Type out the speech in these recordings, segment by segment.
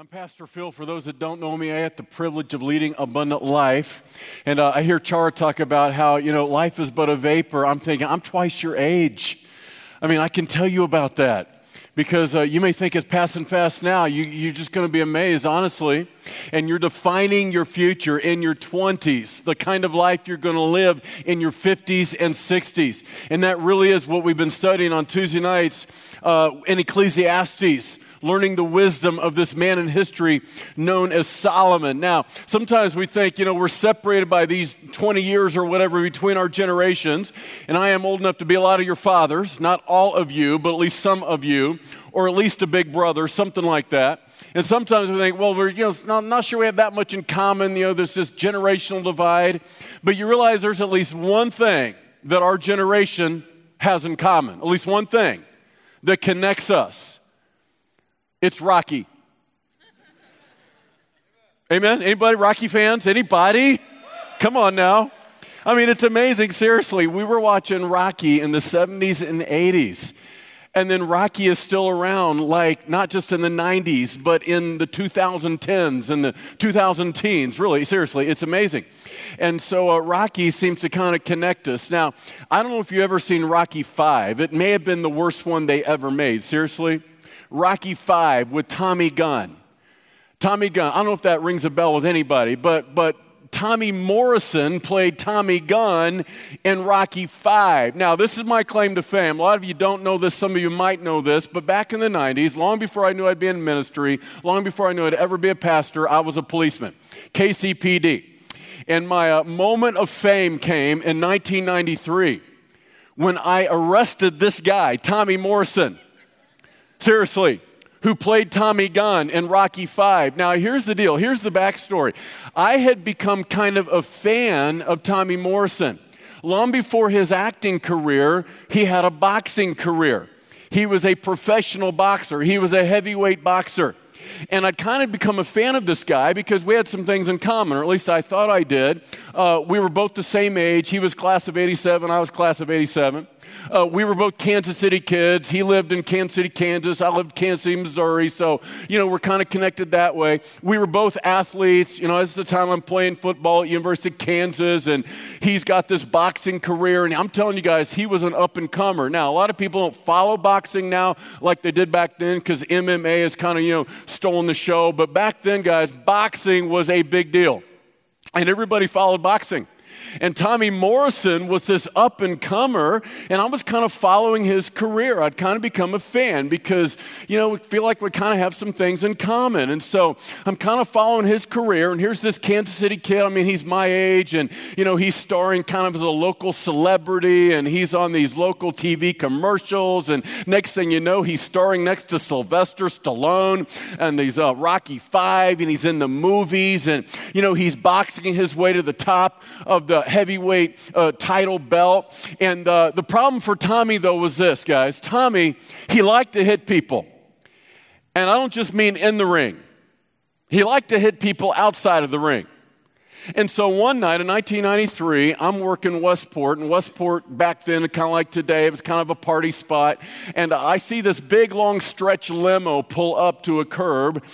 I'm Pastor Phil. For those that don't know me, I had the privilege of leading Abundant Life. And uh, I hear Chara talk about how, you know, life is but a vapor. I'm thinking, I'm twice your age. I mean, I can tell you about that because uh, you may think it's passing fast now. You, you're just going to be amazed, honestly. And you're defining your future in your 20s, the kind of life you're going to live in your 50s and 60s. And that really is what we've been studying on Tuesday nights uh, in Ecclesiastes learning the wisdom of this man in history known as Solomon. Now, sometimes we think, you know, we're separated by these 20 years or whatever between our generations, and I am old enough to be a lot of your fathers, not all of you, but at least some of you, or at least a big brother, something like that. And sometimes we think, well, we're you know, not, not sure we have that much in common. You know, there's this generational divide. But you realize there's at least one thing that our generation has in common, at least one thing that connects us. It's Rocky. Amen? Anybody Rocky fans? Anybody? Come on now. I mean, it's amazing. Seriously, we were watching Rocky in the 70s and 80s. And then Rocky is still around, like not just in the 90s, but in the 2010s and the 2000 teens. Really, seriously, it's amazing. And so uh, Rocky seems to kind of connect us. Now, I don't know if you've ever seen Rocky 5. It may have been the worst one they ever made. Seriously? Rocky Five with Tommy Gunn. Tommy Gunn, I don't know if that rings a bell with anybody, but, but Tommy Morrison played Tommy Gunn in Rocky Five. Now, this is my claim to fame. A lot of you don't know this, some of you might know this, but back in the 90s, long before I knew I'd be in ministry, long before I knew I'd ever be a pastor, I was a policeman, KCPD. And my uh, moment of fame came in 1993 when I arrested this guy, Tommy Morrison. Seriously, who played Tommy Gunn in Rocky Five. Now, here's the deal. Here's the backstory. I had become kind of a fan of Tommy Morrison. Long before his acting career, he had a boxing career. He was a professional boxer. He was a heavyweight boxer. And I'd kind of become a fan of this guy because we had some things in common, or at least I thought I did. Uh, we were both the same age. He was class of 87, I was class of 87. Uh, we were both Kansas City kids. He lived in Kansas City, Kansas. I lived in Kansas City, Missouri. So, you know, we're kind of connected that way. We were both athletes. You know, this is the time I'm playing football at University of Kansas, and he's got this boxing career. And I'm telling you guys, he was an up and comer. Now, a lot of people don't follow boxing now like they did back then because MMA is kind of, you know, stolen the show. But back then, guys, boxing was a big deal. And everybody followed boxing. And Tommy Morrison was this up and comer, and I was kind of following his career. I'd kind of become a fan because, you know, we feel like we kind of have some things in common. And so I'm kind of following his career, and here's this Kansas City kid. I mean, he's my age, and, you know, he's starring kind of as a local celebrity, and he's on these local TV commercials. And next thing you know, he's starring next to Sylvester Stallone and these uh, Rocky Five, and he's in the movies, and, you know, he's boxing his way to the top of the heavyweight uh, title belt. And uh, the problem for Tommy, though, was this, guys. Tommy, he liked to hit people. And I don't just mean in the ring, he liked to hit people outside of the ring. And so one night in 1993, I'm working Westport, and Westport back then, kind of like today, it was kind of a party spot. And I see this big, long stretch limo pull up to a curb,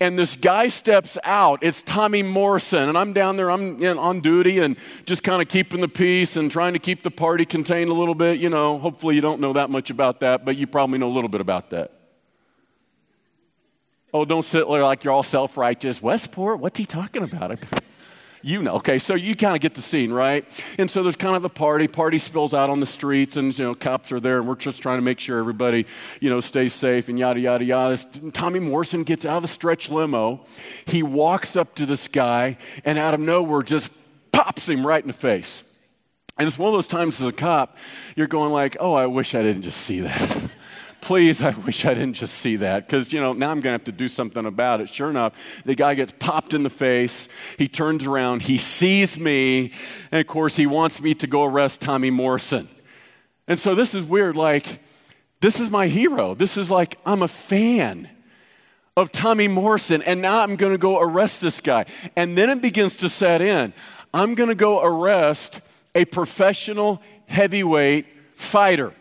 and this guy steps out. It's Tommy Morrison, and I'm down there, I'm on duty and just kind of keeping the peace and trying to keep the party contained a little bit. You know, hopefully you don't know that much about that, but you probably know a little bit about that. Oh, don't sit there like you're all self righteous. Westport, what's he talking about? you know. Okay, so you kind of get the scene, right? And so there's kind of a party. Party spills out on the streets, and you know, cops are there, and we're just trying to make sure everybody, you know, stays safe, and yada yada yada. Tommy Morrison gets out of the stretch limo. He walks up to this guy, and out of nowhere, just pops him right in the face. And it's one of those times as a cop, you're going like, "Oh, I wish I didn't just see that." please, I wish I didn't just see that because, you know, now I'm going to have to do something about it. Sure enough, the guy gets popped in the face. He turns around, he sees me, and of course, he wants me to go arrest Tommy Morrison. And so this is weird. Like, this is my hero. This is like, I'm a fan of Tommy Morrison, and now I'm going to go arrest this guy. And then it begins to set in. I'm going to go arrest a professional heavyweight fighter.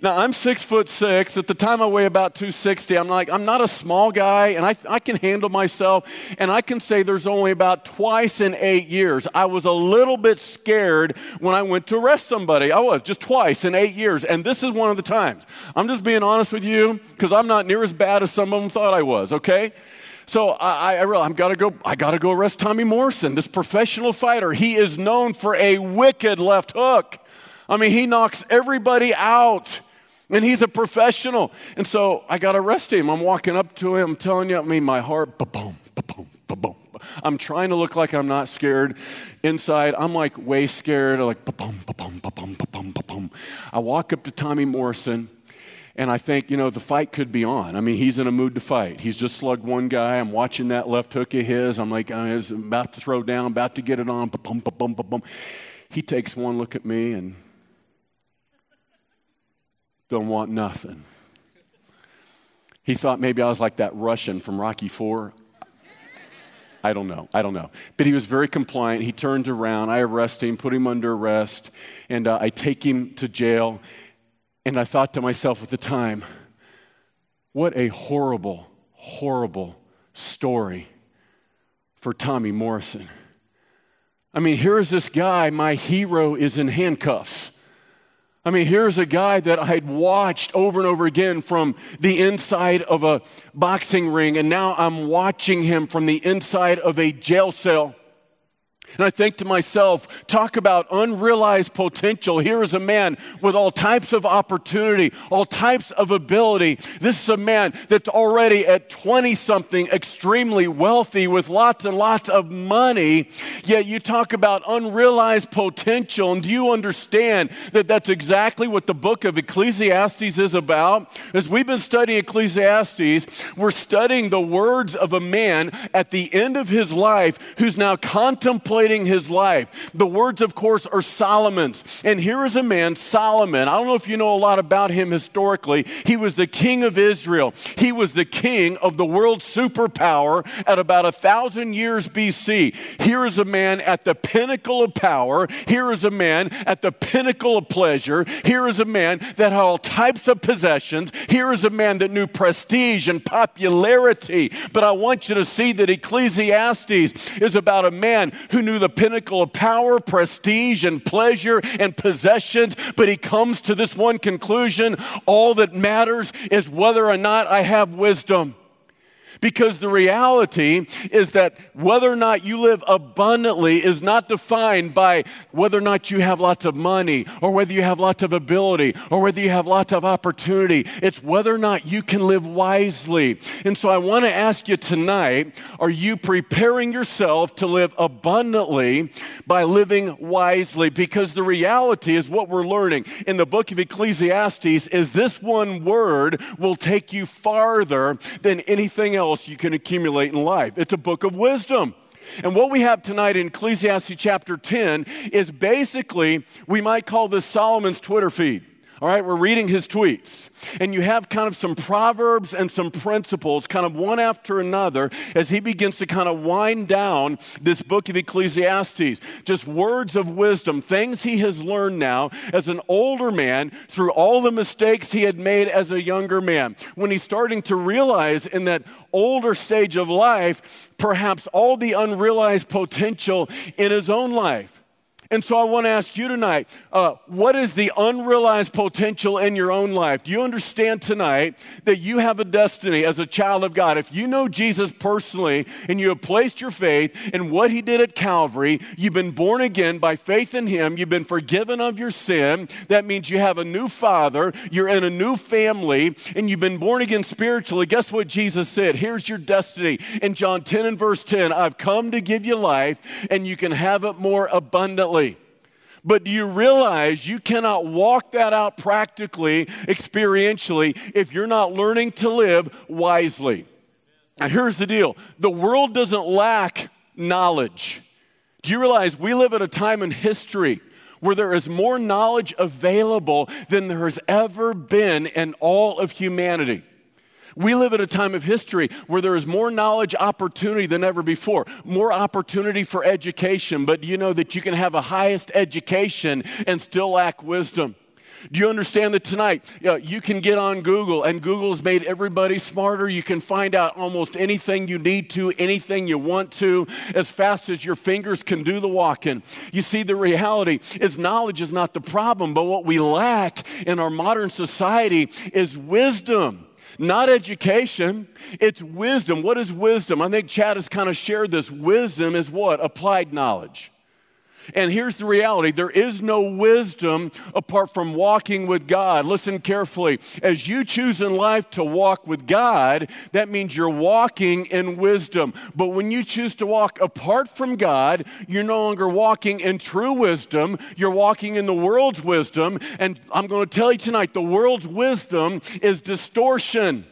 Now, I'm six foot six. At the time, I weigh about 260. I'm like, I'm not a small guy, and I, I can handle myself. And I can say there's only about twice in eight years. I was a little bit scared when I went to arrest somebody. I was just twice in eight years. And this is one of the times. I'm just being honest with you because I'm not near as bad as some of them thought I was, okay? So I, I realized I'm gotta go, I gotta go arrest Tommy Morrison, this professional fighter. He is known for a wicked left hook. I mean, he knocks everybody out. And he's a professional. And so I got to arrest him. I'm walking up to him, I'm telling you, I mean, my heart, ba-boom, ba-boom, ba-boom. I'm trying to look like I'm not scared. Inside, I'm like way scared, like ba-boom, ba-boom, ba-boom, ba-boom, ba-boom. I walk up to Tommy Morrison. And I think, you know, the fight could be on. I mean, he's in a mood to fight. He's just slugged one guy. I'm watching that left hook of his. I'm like, uh, oh, he's about to throw down, about to get it on. Ba-boom, ba-boom, ba-boom. He takes one look at me and don't want nothing. He thought maybe I was like that Russian from Rocky Four. I don't know. I don't know. But he was very compliant. He turned around. I arrest him, put him under arrest, and uh, I take him to jail. And I thought to myself at the time, what a horrible, horrible story for Tommy Morrison. I mean, here is this guy, my hero is in handcuffs. I mean, here's a guy that I had watched over and over again from the inside of a boxing ring, and now I'm watching him from the inside of a jail cell. And I think to myself, talk about unrealized potential. Here is a man with all types of opportunity, all types of ability. This is a man that's already at 20 something, extremely wealthy with lots and lots of money. Yet you talk about unrealized potential. And do you understand that that's exactly what the book of Ecclesiastes is about? As we've been studying Ecclesiastes, we're studying the words of a man at the end of his life who's now contemplating his life. The words, of course, are Solomon's. And here is a man, Solomon. I don't know if you know a lot about him historically. He was the king of Israel, he was the king of the world superpower at about a thousand years BC. Here is a man at the pinnacle of power. Here is a man at the pinnacle of pleasure. Here is a man that had all types of possessions. Here is a man that knew prestige and popularity. But I want you to see that Ecclesiastes is about a man who knew the pinnacle of power, prestige, and pleasure and possessions, but he comes to this one conclusion all that matters is whether or not I have wisdom. Because the reality is that whether or not you live abundantly is not defined by whether or not you have lots of money or whether you have lots of ability or whether you have lots of opportunity. It's whether or not you can live wisely. And so I want to ask you tonight are you preparing yourself to live abundantly by living wisely? Because the reality is what we're learning in the book of Ecclesiastes is this one word will take you farther than anything else you can accumulate in life. It's a book of wisdom. And what we have tonight in Ecclesiastes chapter 10 is basically, we might call this Solomon's Twitter feed. All right, we're reading his tweets. And you have kind of some proverbs and some principles, kind of one after another, as he begins to kind of wind down this book of Ecclesiastes. Just words of wisdom, things he has learned now as an older man through all the mistakes he had made as a younger man. When he's starting to realize in that older stage of life, perhaps all the unrealized potential in his own life. And so I want to ask you tonight uh, what is the unrealized potential in your own life? Do you understand tonight that you have a destiny as a child of God? If you know Jesus personally and you have placed your faith in what he did at Calvary, you've been born again by faith in him, you've been forgiven of your sin. That means you have a new father, you're in a new family, and you've been born again spiritually. Guess what Jesus said? Here's your destiny. In John 10 and verse 10, I've come to give you life, and you can have it more abundantly. But do you realize you cannot walk that out practically, experientially, if you're not learning to live wisely? Now, here's the deal the world doesn't lack knowledge. Do you realize we live at a time in history where there is more knowledge available than there has ever been in all of humanity? We live at a time of history where there is more knowledge opportunity than ever before, more opportunity for education, but you know that you can have a highest education and still lack wisdom. Do you understand that tonight you, know, you can get on Google and Google has made everybody smarter? You can find out almost anything you need to, anything you want to, as fast as your fingers can do the walking. You see, the reality is knowledge is not the problem, but what we lack in our modern society is wisdom not education, it's wisdom. What is wisdom? I think Chad has kind of shared this. Wisdom is what? Applied knowledge. And here's the reality there is no wisdom apart from walking with God. Listen carefully. As you choose in life to walk with God, that means you're walking in wisdom. But when you choose to walk apart from God, you're no longer walking in true wisdom, you're walking in the world's wisdom. And I'm going to tell you tonight the world's wisdom is distortion,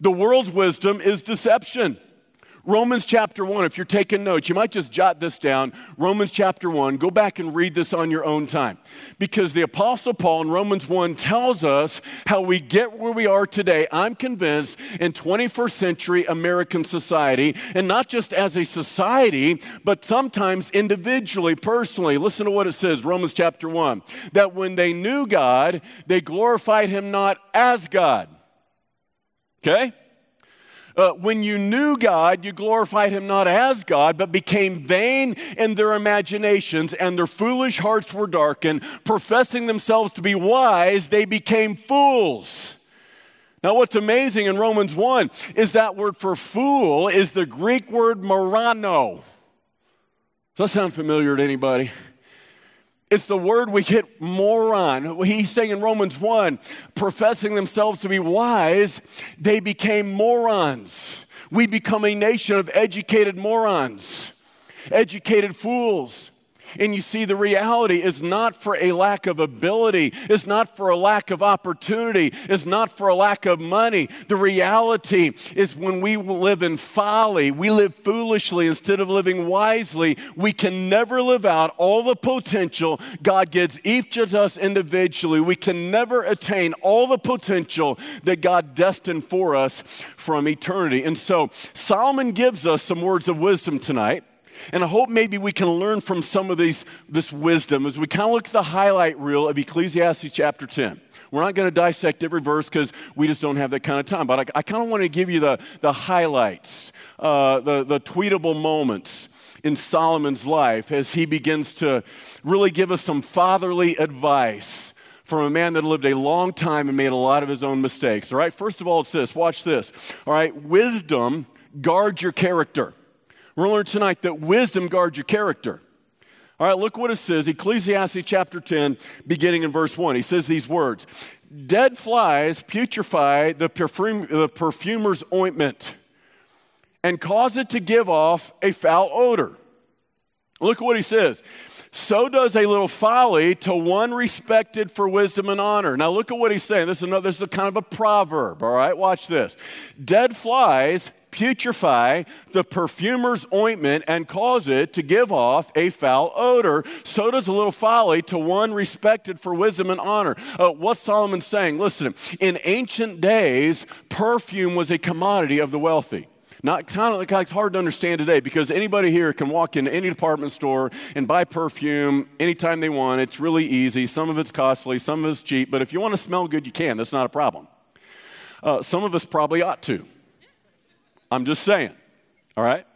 the world's wisdom is deception. Romans chapter 1, if you're taking notes, you might just jot this down. Romans chapter 1, go back and read this on your own time. Because the Apostle Paul in Romans 1 tells us how we get where we are today, I'm convinced, in 21st century American society, and not just as a society, but sometimes individually, personally. Listen to what it says, Romans chapter 1 that when they knew God, they glorified him not as God. Okay? Uh, when you knew God, you glorified him not as God, but became vain in their imaginations, and their foolish hearts were darkened. Professing themselves to be wise, they became fools. Now, what's amazing in Romans 1 is that word for fool is the Greek word morano. Does that sound familiar to anybody? It's the word we get moron. He's saying in Romans 1, professing themselves to be wise, they became morons. We become a nation of educated morons, educated fools. And you see, the reality is not for a lack of ability, it's not for a lack of opportunity, it's not for a lack of money. The reality is when we live in folly, we live foolishly instead of living wisely, we can never live out all the potential God gives each of us individually. We can never attain all the potential that God destined for us from eternity. And so Solomon gives us some words of wisdom tonight. And I hope maybe we can learn from some of these, this wisdom as we kind of look at the highlight reel of Ecclesiastes chapter 10. We're not going to dissect every verse because we just don't have that kind of time. But I, I kind of want to give you the, the highlights, uh, the, the tweetable moments in Solomon's life as he begins to really give us some fatherly advice from a man that lived a long time and made a lot of his own mistakes. All right, first of all, it's this watch this. All right, wisdom guards your character. We're going to learn tonight that wisdom guards your character. All right, look what it says Ecclesiastes chapter 10, beginning in verse 1. He says these words Dead flies putrefy the, the perfumer's ointment and cause it to give off a foul odor. Look what he says. So does a little folly to one respected for wisdom and honor. Now look at what he's saying. This is, another, this is kind of a proverb, all right? Watch this. Dead flies putrefy the perfumer's ointment and cause it to give off a foul odor. So does a little folly to one respected for wisdom and honor. Uh, what's Solomon saying? Listen, in ancient days, perfume was a commodity of the wealthy. Not kind of like it's hard to understand today because anybody here can walk into any department store and buy perfume anytime they want. It's really easy. Some of it's costly, some of it's cheap, but if you want to smell good, you can. That's not a problem. Uh, some of us probably ought to. I'm just saying, all right?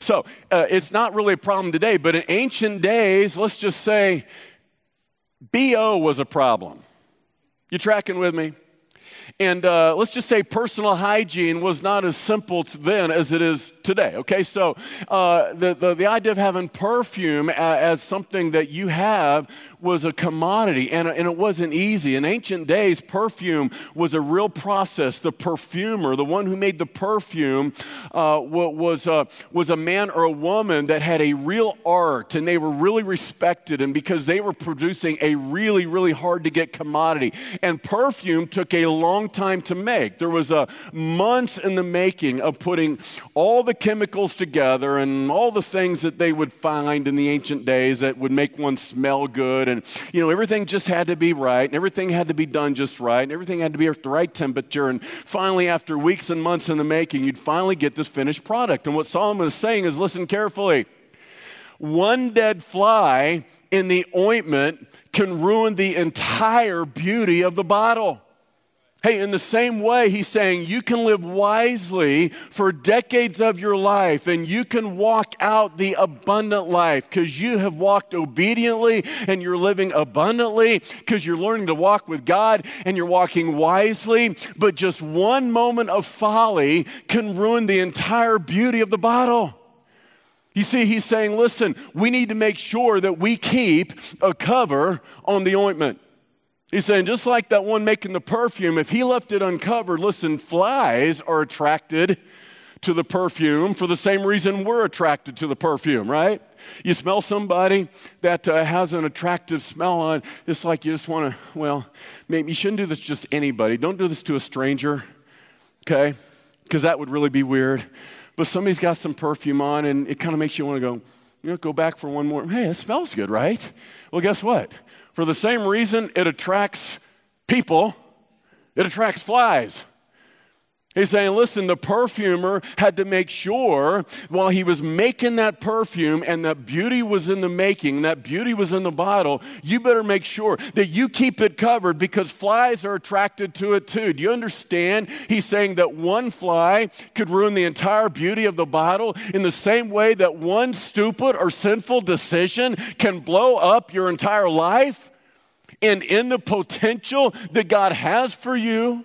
So uh, it's not really a problem today, but in ancient days, let's just say BO was a problem. You tracking with me? And uh, let's just say personal hygiene was not as simple then as it is today. Okay, so uh, the, the, the, idea of having perfume as, as something that you have was a commodity and, and it wasn't easy. In ancient days, perfume was a real process. The perfumer, the one who made the perfume, uh, was, uh, was a man or a woman that had a real art and they were really respected. And because they were producing a really, really hard to get commodity. And perfume took a long time to make. There was a months in the making of putting all the chemicals together and all the things that they would find in the ancient days that would make one smell good and you know everything just had to be right and everything had to be done just right and everything had to be at the right temperature and finally after weeks and months in the making you'd finally get this finished product and what solomon is saying is listen carefully one dead fly in the ointment can ruin the entire beauty of the bottle. Hey, in the same way, he's saying you can live wisely for decades of your life and you can walk out the abundant life because you have walked obediently and you're living abundantly because you're learning to walk with God and you're walking wisely. But just one moment of folly can ruin the entire beauty of the bottle. You see, he's saying, listen, we need to make sure that we keep a cover on the ointment. He's saying, just like that one making the perfume, if he left it uncovered, listen, flies are attracted to the perfume for the same reason we're attracted to the perfume, right? You smell somebody that uh, has an attractive smell on, it's like you just want to, well, maybe you shouldn't do this just anybody. Don't do this to a stranger, okay? Because that would really be weird. But somebody's got some perfume on and it kind of makes you want to go, you know, go back for one more. Hey, it smells good, right? Well, guess what? For the same reason it attracts people, it attracts flies. He's saying, listen, the perfumer had to make sure while he was making that perfume and that beauty was in the making, that beauty was in the bottle, you better make sure that you keep it covered because flies are attracted to it too. Do you understand? He's saying that one fly could ruin the entire beauty of the bottle in the same way that one stupid or sinful decision can blow up your entire life and in the potential that God has for you.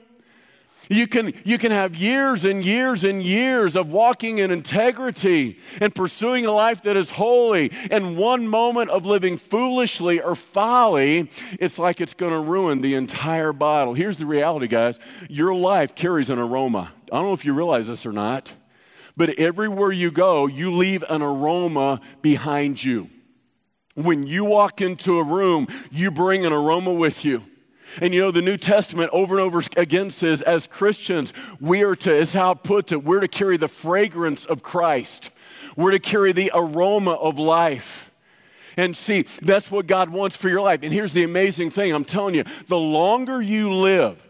You can, you can have years and years and years of walking in integrity and pursuing a life that is holy, and one moment of living foolishly or folly, it's like it's going to ruin the entire bottle. Here's the reality, guys your life carries an aroma. I don't know if you realize this or not, but everywhere you go, you leave an aroma behind you. When you walk into a room, you bring an aroma with you. And you know, the New Testament over and over again says, as Christians, we are to, as how it puts it, we're to carry the fragrance of Christ. We're to carry the aroma of life. And see, that's what God wants for your life. And here's the amazing thing I'm telling you the longer you live,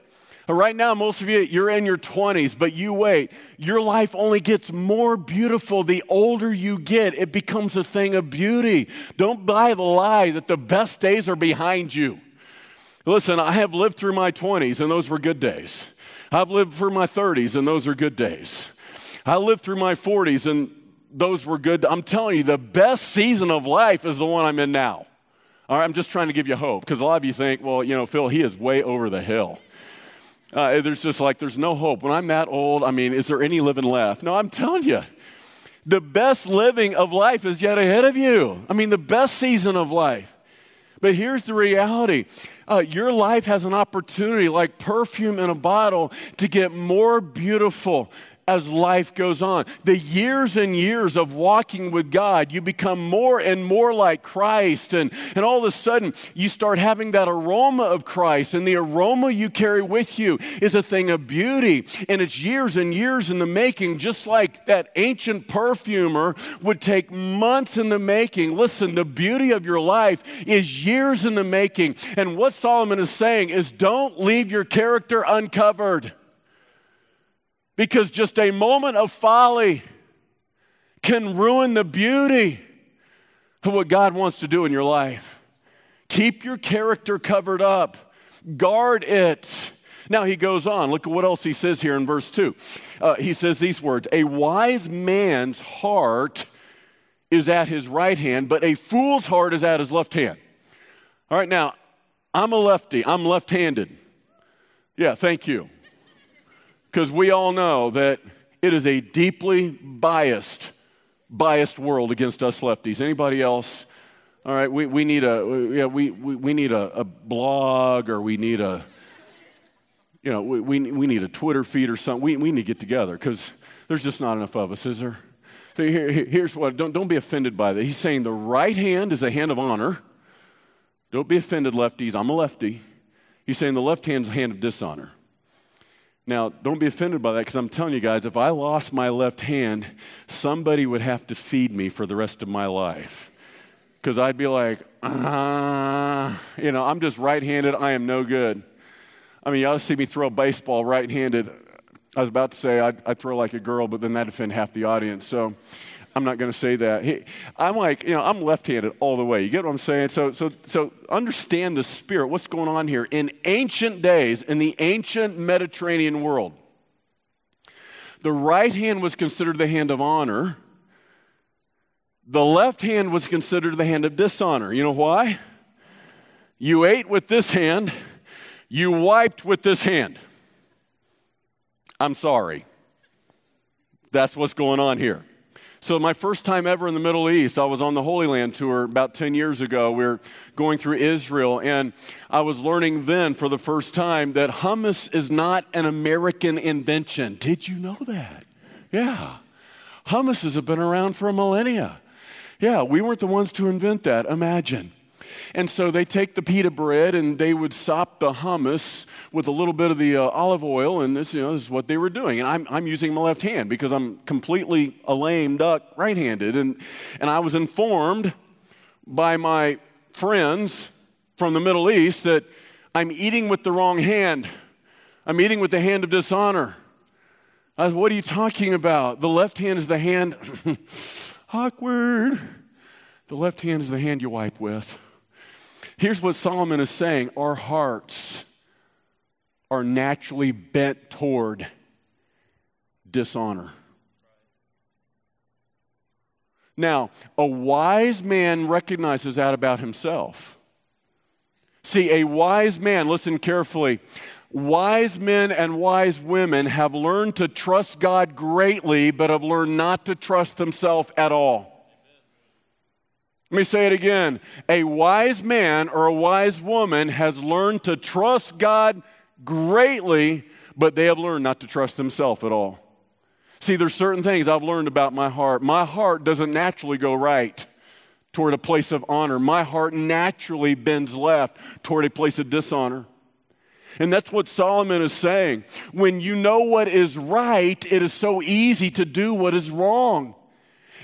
Right now, most of you, you're in your 20s, but you wait. Your life only gets more beautiful the older you get. It becomes a thing of beauty. Don't buy the lie that the best days are behind you. Listen, I have lived through my 20s, and those were good days. I've lived through my 30s, and those are good days. I lived through my 40s, and those were good. I'm telling you, the best season of life is the one I'm in now. All right, I'm just trying to give you hope because a lot of you think, well, you know, Phil, he is way over the hill. Uh, there's just like, there's no hope. When I'm that old, I mean, is there any living left? No, I'm telling you, the best living of life is yet ahead of you. I mean, the best season of life. But here's the reality uh, your life has an opportunity, like perfume in a bottle, to get more beautiful as life goes on. The years and years of walking with God, you become more and more like Christ. And, and all of a sudden, you start having that aroma of Christ. And the aroma you carry with you is a thing of beauty. And it's years and years in the making, just like that ancient perfumer would take months in the making. Listen, the beauty of your life is years in the making. And what Solomon is saying is don't leave your character uncovered. Because just a moment of folly can ruin the beauty of what God wants to do in your life. Keep your character covered up, guard it. Now he goes on. Look at what else he says here in verse 2. Uh, he says these words A wise man's heart is at his right hand, but a fool's heart is at his left hand. All right, now, I'm a lefty, I'm left handed. Yeah, thank you because we all know that it is a deeply biased, biased world against us lefties. Anybody else? All right, we, we need a yeah, we, we, we need a, a blog or we need a you know we, we, we need a Twitter feed or something. We, we need to get together because there's just not enough of us, is there? So here, here's what don't, don't be offended by that. He's saying the right hand is a hand of honor. Don't be offended, lefties. I'm a lefty. He's saying the left hand's a hand of dishonor. Now, don't be offended by that because I'm telling you guys, if I lost my left hand, somebody would have to feed me for the rest of my life. Because I'd be like, ah, you know, I'm just right handed. I am no good. I mean, you ought to see me throw a baseball right handed. I was about to say I'd, I'd throw like a girl, but then that'd offend half the audience. So I'm not going to say that. He, I'm like, you know, I'm left-handed all the way. You get what I'm saying? So, so, so understand the spirit. What's going on here? In ancient days, in the ancient Mediterranean world, the right hand was considered the hand of honor. The left hand was considered the hand of dishonor. You know why? You ate with this hand, you wiped with this hand. I'm sorry. That's what's going on here. So, my first time ever in the Middle East, I was on the Holy Land tour about 10 years ago. We are going through Israel, and I was learning then for the first time that hummus is not an American invention. Did you know that? Yeah. Hummuses have been around for a millennia. Yeah, we weren't the ones to invent that. Imagine. And so they take the pita bread and they would sop the hummus with a little bit of the uh, olive oil, and this, you know, this is what they were doing. And I'm, I'm using my left hand because I'm completely a lame duck right handed. And, and I was informed by my friends from the Middle East that I'm eating with the wrong hand. I'm eating with the hand of dishonor. I said, What are you talking about? The left hand is the hand, awkward. The left hand is the hand you wipe with. Here's what Solomon is saying our hearts are naturally bent toward dishonor. Now, a wise man recognizes that about himself. See, a wise man, listen carefully, wise men and wise women have learned to trust God greatly, but have learned not to trust themselves at all. Let me say it again. A wise man or a wise woman has learned to trust God greatly, but they have learned not to trust themselves at all. See, there's certain things I've learned about my heart. My heart doesn't naturally go right toward a place of honor. My heart naturally bends left toward a place of dishonor. And that's what Solomon is saying. When you know what is right, it is so easy to do what is wrong.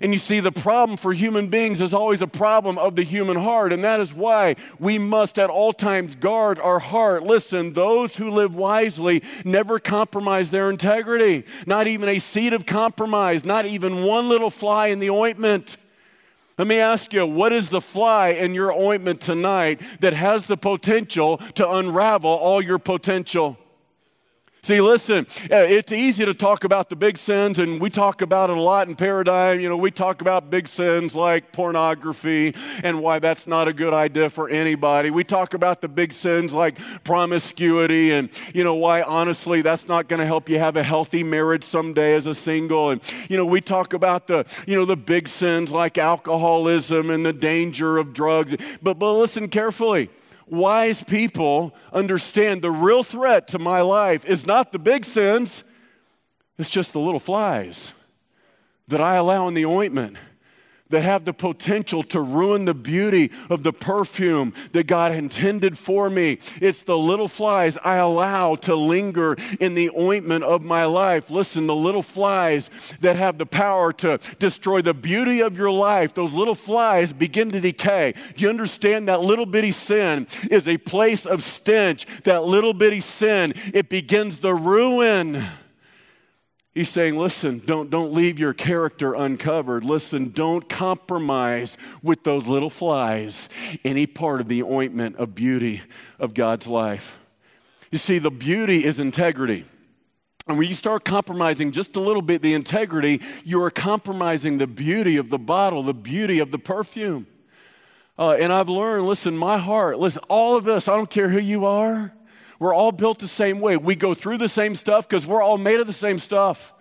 And you see, the problem for human beings is always a problem of the human heart. And that is why we must at all times guard our heart. Listen, those who live wisely never compromise their integrity, not even a seed of compromise, not even one little fly in the ointment. Let me ask you, what is the fly in your ointment tonight that has the potential to unravel all your potential? See, listen, uh, it's easy to talk about the big sins, and we talk about it a lot in Paradigm. You know, we talk about big sins like pornography and why that's not a good idea for anybody. We talk about the big sins like promiscuity and, you know, why honestly that's not going to help you have a healthy marriage someday as a single. And, you know, we talk about the, you know, the big sins like alcoholism and the danger of drugs. But, but listen carefully wise people understand the real threat to my life is not the big sins, it's just the little flies that I allow in the ointment that have the potential to ruin the beauty of the perfume that God intended for me. It's the little flies I allow to linger in the ointment of my life. Listen, the little flies that have the power to destroy the beauty of your life, those little flies begin to decay. Do you understand that little bitty sin is a place of stench? That little bitty sin, it begins the ruin He's saying, listen, don't, don't leave your character uncovered. Listen, don't compromise with those little flies, any part of the ointment of beauty of God's life. You see, the beauty is integrity. And when you start compromising just a little bit the integrity, you are compromising the beauty of the bottle, the beauty of the perfume. Uh, and I've learned, listen, my heart, listen, all of us, I don't care who you are, we're all built the same way. We go through the same stuff because we're all made of the same stuff.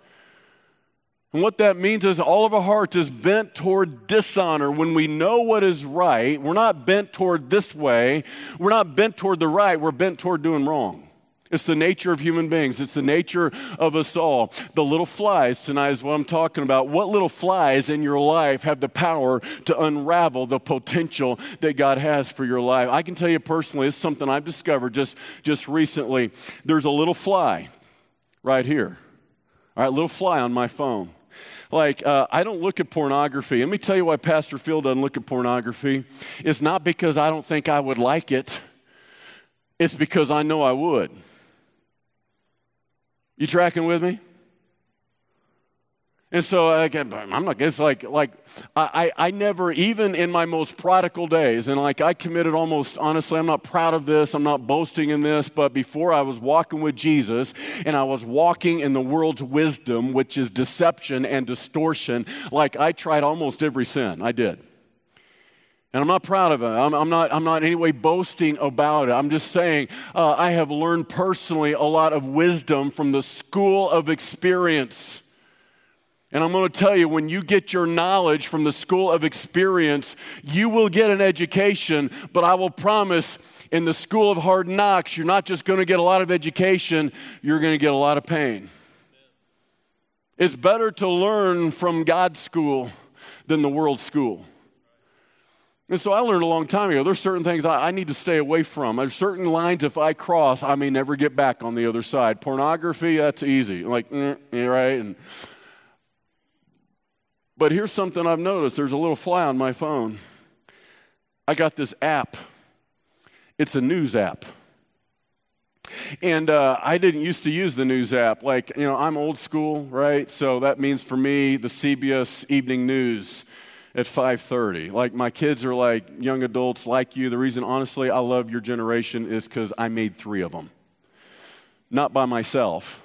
And what that means is all of our hearts is bent toward dishonor when we know what is right. We're not bent toward this way. We're not bent toward the right. We're bent toward doing wrong. It's the nature of human beings. It's the nature of us all. The little flies tonight is what I'm talking about. What little flies in your life have the power to unravel the potential that God has for your life? I can tell you personally, it's something I've discovered just, just recently. There's a little fly right here. All right, little fly on my phone. Like, uh, I don't look at pornography. Let me tell you why Pastor Phil doesn't look at pornography. It's not because I don't think I would like it, it's because I know I would. You tracking with me? And so I'm not. It's like like I I never even in my most prodigal days, and like I committed almost honestly. I'm not proud of this. I'm not boasting in this. But before I was walking with Jesus, and I was walking in the world's wisdom, which is deception and distortion. Like I tried almost every sin. I did. And I'm not proud of it. I'm, I'm, not, I'm not in any way boasting about it. I'm just saying uh, I have learned personally a lot of wisdom from the school of experience. And I'm going to tell you, when you get your knowledge from the school of experience, you will get an education, but I will promise in the school of hard knocks, you're not just going to get a lot of education, you're going to get a lot of pain. It's better to learn from God's school than the world's school. And so I learned a long time ago there's certain things I, I, need to stay away from. There's certain lines if I cross, I may never get back on the other side. Pornography, that's easy. Like, mm, right? And but here's something I've noticed there's a little fly on my phone. I got this app, it's a news app. And uh, I didn't used to use the news app. Like, you know, I'm old school, right? So that means for me, the CBS Evening News at 5:30. Like my kids are like young adults like you. The reason honestly I love your generation is cuz I made 3 of them. Not by myself,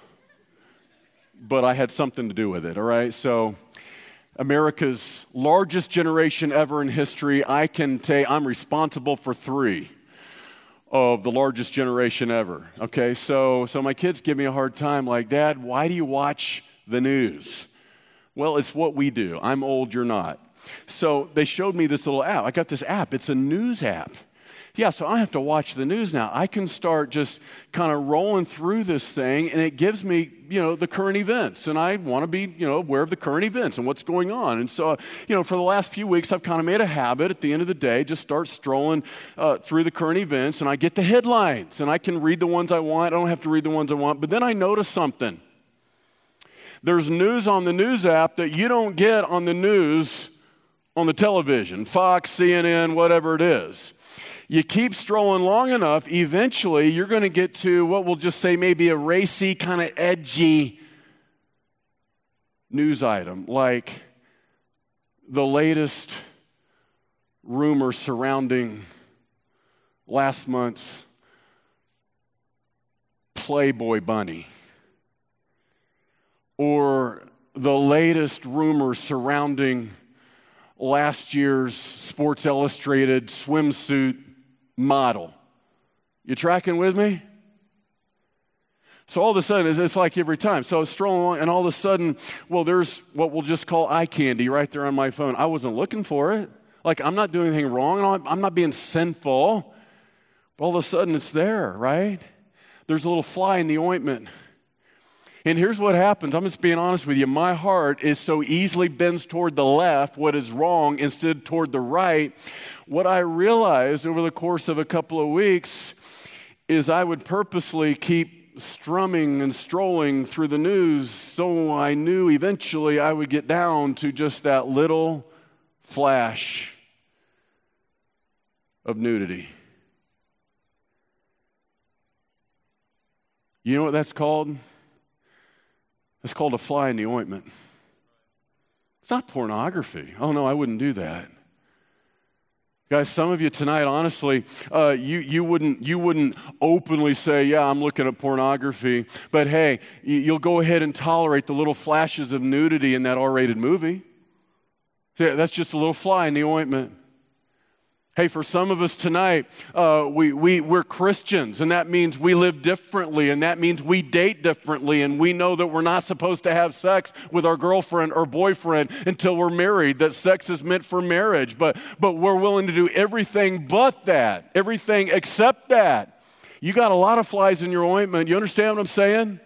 but I had something to do with it, all right? So America's largest generation ever in history. I can say I'm responsible for three of the largest generation ever. Okay, so so my kids give me a hard time, like, Dad, why do you watch the news? Well, it's what we do. I'm old, you're not. So they showed me this little app. I got this app. It's a news app yeah, so I don't have to watch the news now. I can start just kind of rolling through this thing, and it gives me, you know, the current events. And I want to be, you know, aware of the current events and what's going on. And so, you know, for the last few weeks, I've kind of made a habit at the end of the day, just start strolling uh, through the current events, and I get the headlines, and I can read the ones I want. I don't have to read the ones I want. But then I notice something. There's news on the news app that you don't get on the news on the television, Fox, CNN, whatever it is. You keep strolling long enough, eventually you're going to get to what we'll just say maybe a racy, kind of edgy news item, like the latest rumor surrounding last month's Playboy Bunny, or the latest rumor surrounding last year's Sports Illustrated swimsuit model. You tracking with me? So all of a sudden, it's like every time. So I was strolling along, and all of a sudden, well, there's what we'll just call eye candy right there on my phone. I wasn't looking for it. Like, I'm not doing anything wrong. I'm not being sinful. But all of a sudden, it's there, right? There's a little fly in the ointment. And here's what happens I'm just being honest with you. My heart is so easily bends toward the left, what is wrong, instead toward the right. What I realized over the course of a couple of weeks is I would purposely keep strumming and strolling through the news so I knew eventually I would get down to just that little flash of nudity. You know what that's called? It's called a fly in the ointment. It's not pornography. Oh, no, I wouldn't do that. Guys, some of you tonight, honestly, uh, you, you, wouldn't, you wouldn't openly say, Yeah, I'm looking at pornography. But hey, you'll go ahead and tolerate the little flashes of nudity in that R rated movie. Yeah, that's just a little fly in the ointment. Hey, for some of us tonight, uh, we, we, we're Christians, and that means we live differently, and that means we date differently, and we know that we're not supposed to have sex with our girlfriend or boyfriend until we're married, that sex is meant for marriage, but, but we're willing to do everything but that, everything except that. You got a lot of flies in your ointment. You understand what I'm saying?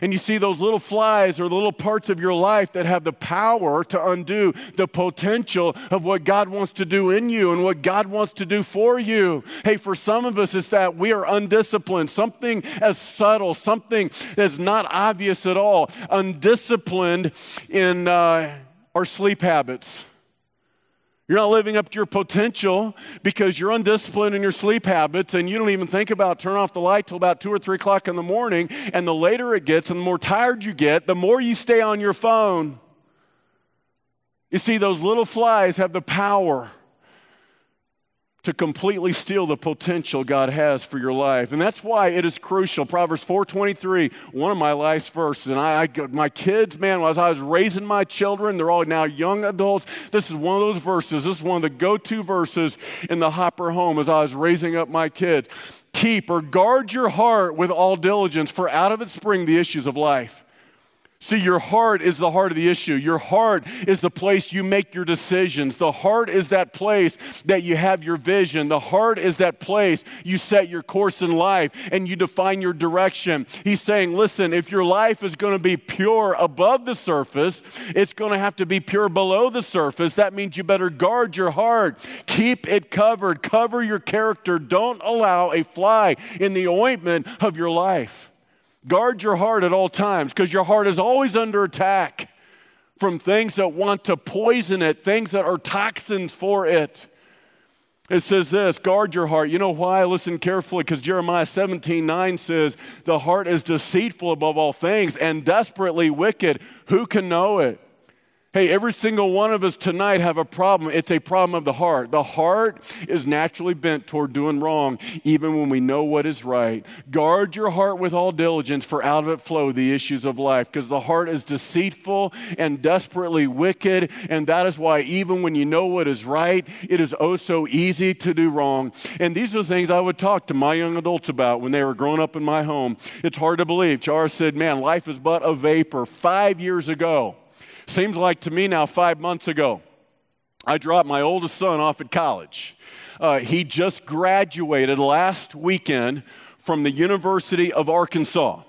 And you see those little flies or the little parts of your life that have the power to undo the potential of what God wants to do in you and what God wants to do for you. Hey, for some of us, it's that we are undisciplined, something as subtle, something that's not obvious at all, undisciplined in uh, our sleep habits. You're not living up to your potential because you're undisciplined in your sleep habits and you don't even think about turn off the light till about two or three o'clock in the morning. And the later it gets and the more tired you get, the more you stay on your phone. You see, those little flies have the power to completely steal the potential God has for your life. And that's why it is crucial. Proverbs 4:23, one of my life's verses. And I, I my kids, man, as I was raising my children, they're all now young adults. This is one of those verses. This is one of the go-to verses in the Hopper home as I was raising up my kids. Keep or guard your heart with all diligence, for out of it spring the issues of life. See, your heart is the heart of the issue. Your heart is the place you make your decisions. The heart is that place that you have your vision. The heart is that place you set your course in life and you define your direction. He's saying, listen, if your life is going to be pure above the surface, it's going to have to be pure below the surface. That means you better guard your heart, keep it covered, cover your character. Don't allow a fly in the ointment of your life. Guard your heart at all times because your heart is always under attack from things that want to poison it, things that are toxins for it. It says this guard your heart. You know why? Listen carefully because Jeremiah 17 9 says, The heart is deceitful above all things and desperately wicked. Who can know it? Hey, every single one of us tonight have a problem. It's a problem of the heart. The heart is naturally bent toward doing wrong, even when we know what is right. Guard your heart with all diligence, for out of it flow the issues of life, because the heart is deceitful and desperately wicked. And that is why, even when you know what is right, it is oh so easy to do wrong. And these are the things I would talk to my young adults about when they were growing up in my home. It's hard to believe. Chad said, Man, life is but a vapor. Five years ago, Seems like to me now, five months ago, I dropped my oldest son off at college. Uh, he just graduated last weekend from the University of Arkansas.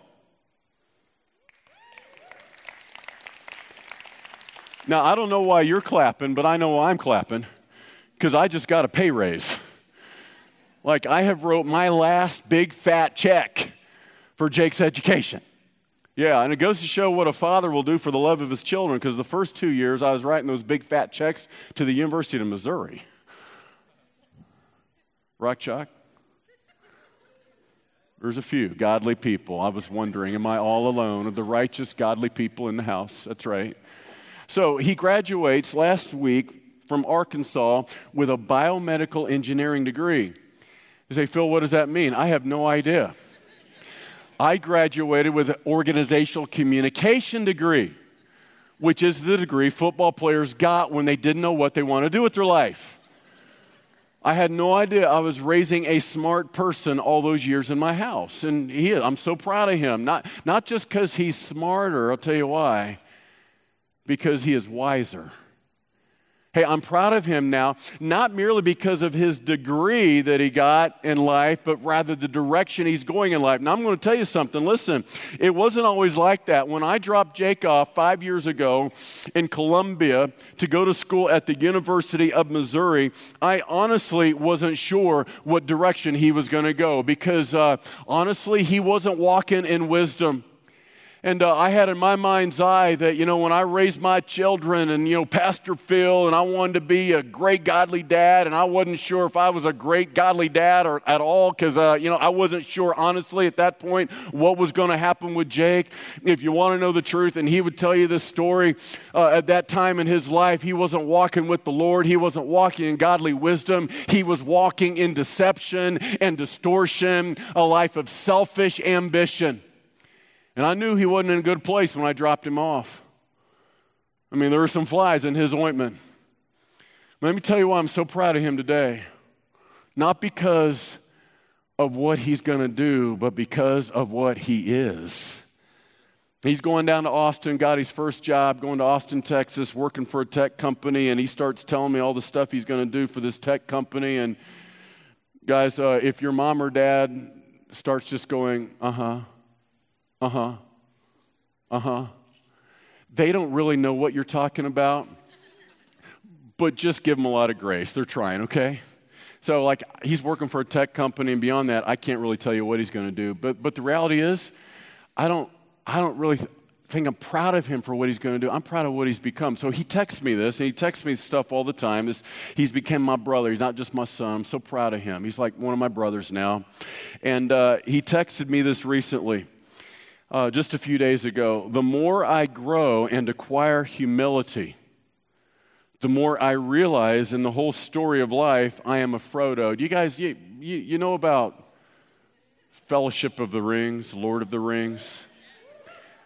Now, I don't know why you're clapping, but I know why I'm clapping because I just got a pay raise. Like I have wrote my last big fat check for Jake's education. Yeah, and it goes to show what a father will do for the love of his children because the first two years I was writing those big fat checks to the University of Missouri. Rock chalk? There's a few godly people. I was wondering, am I all alone? of the righteous, godly people in the house? That's right. So he graduates last week from Arkansas with a biomedical engineering degree. You say, Phil, what does that mean? I have no idea. I graduated with an organizational communication degree, which is the degree football players got when they didn't know what they want to do with their life. I had no idea I was raising a smart person all those years in my house. And he, I'm so proud of him. Not, not just because he's smarter, I'll tell you why, because he is wiser. Hey, I'm proud of him now, not merely because of his degree that he got in life, but rather the direction he's going in life. Now, I'm going to tell you something. Listen, it wasn't always like that. When I dropped Jake off five years ago in Columbia to go to school at the University of Missouri, I honestly wasn't sure what direction he was going to go because uh, honestly, he wasn't walking in wisdom. And uh, I had in my mind's eye that, you know, when I raised my children and, you know, Pastor Phil, and I wanted to be a great godly dad, and I wasn't sure if I was a great godly dad or at all, because, uh, you know, I wasn't sure, honestly, at that point, what was going to happen with Jake. If you want to know the truth, and he would tell you this story, uh, at that time in his life, he wasn't walking with the Lord, he wasn't walking in godly wisdom, he was walking in deception and distortion, a life of selfish ambition. And I knew he wasn't in a good place when I dropped him off. I mean, there were some flies in his ointment. Let me tell you why I'm so proud of him today. Not because of what he's going to do, but because of what he is. He's going down to Austin, got his first job, going to Austin, Texas, working for a tech company, and he starts telling me all the stuff he's going to do for this tech company. And guys, uh, if your mom or dad starts just going, uh huh, uh huh. Uh huh. They don't really know what you're talking about, but just give them a lot of grace. They're trying, okay? So, like, he's working for a tech company, and beyond that, I can't really tell you what he's going to do. But, but the reality is, I don't, I don't really think I'm proud of him for what he's going to do. I'm proud of what he's become. So he texts me this, and he texts me stuff all the time. This, he's become my brother. He's not just my son. I'm so proud of him. He's like one of my brothers now. And uh, he texted me this recently, uh, just a few days ago. The more I grow and acquire humility, the more I realize in the whole story of life, I am a Frodo. Do you guys, you, you, you know about Fellowship of the Rings, Lord of the Rings?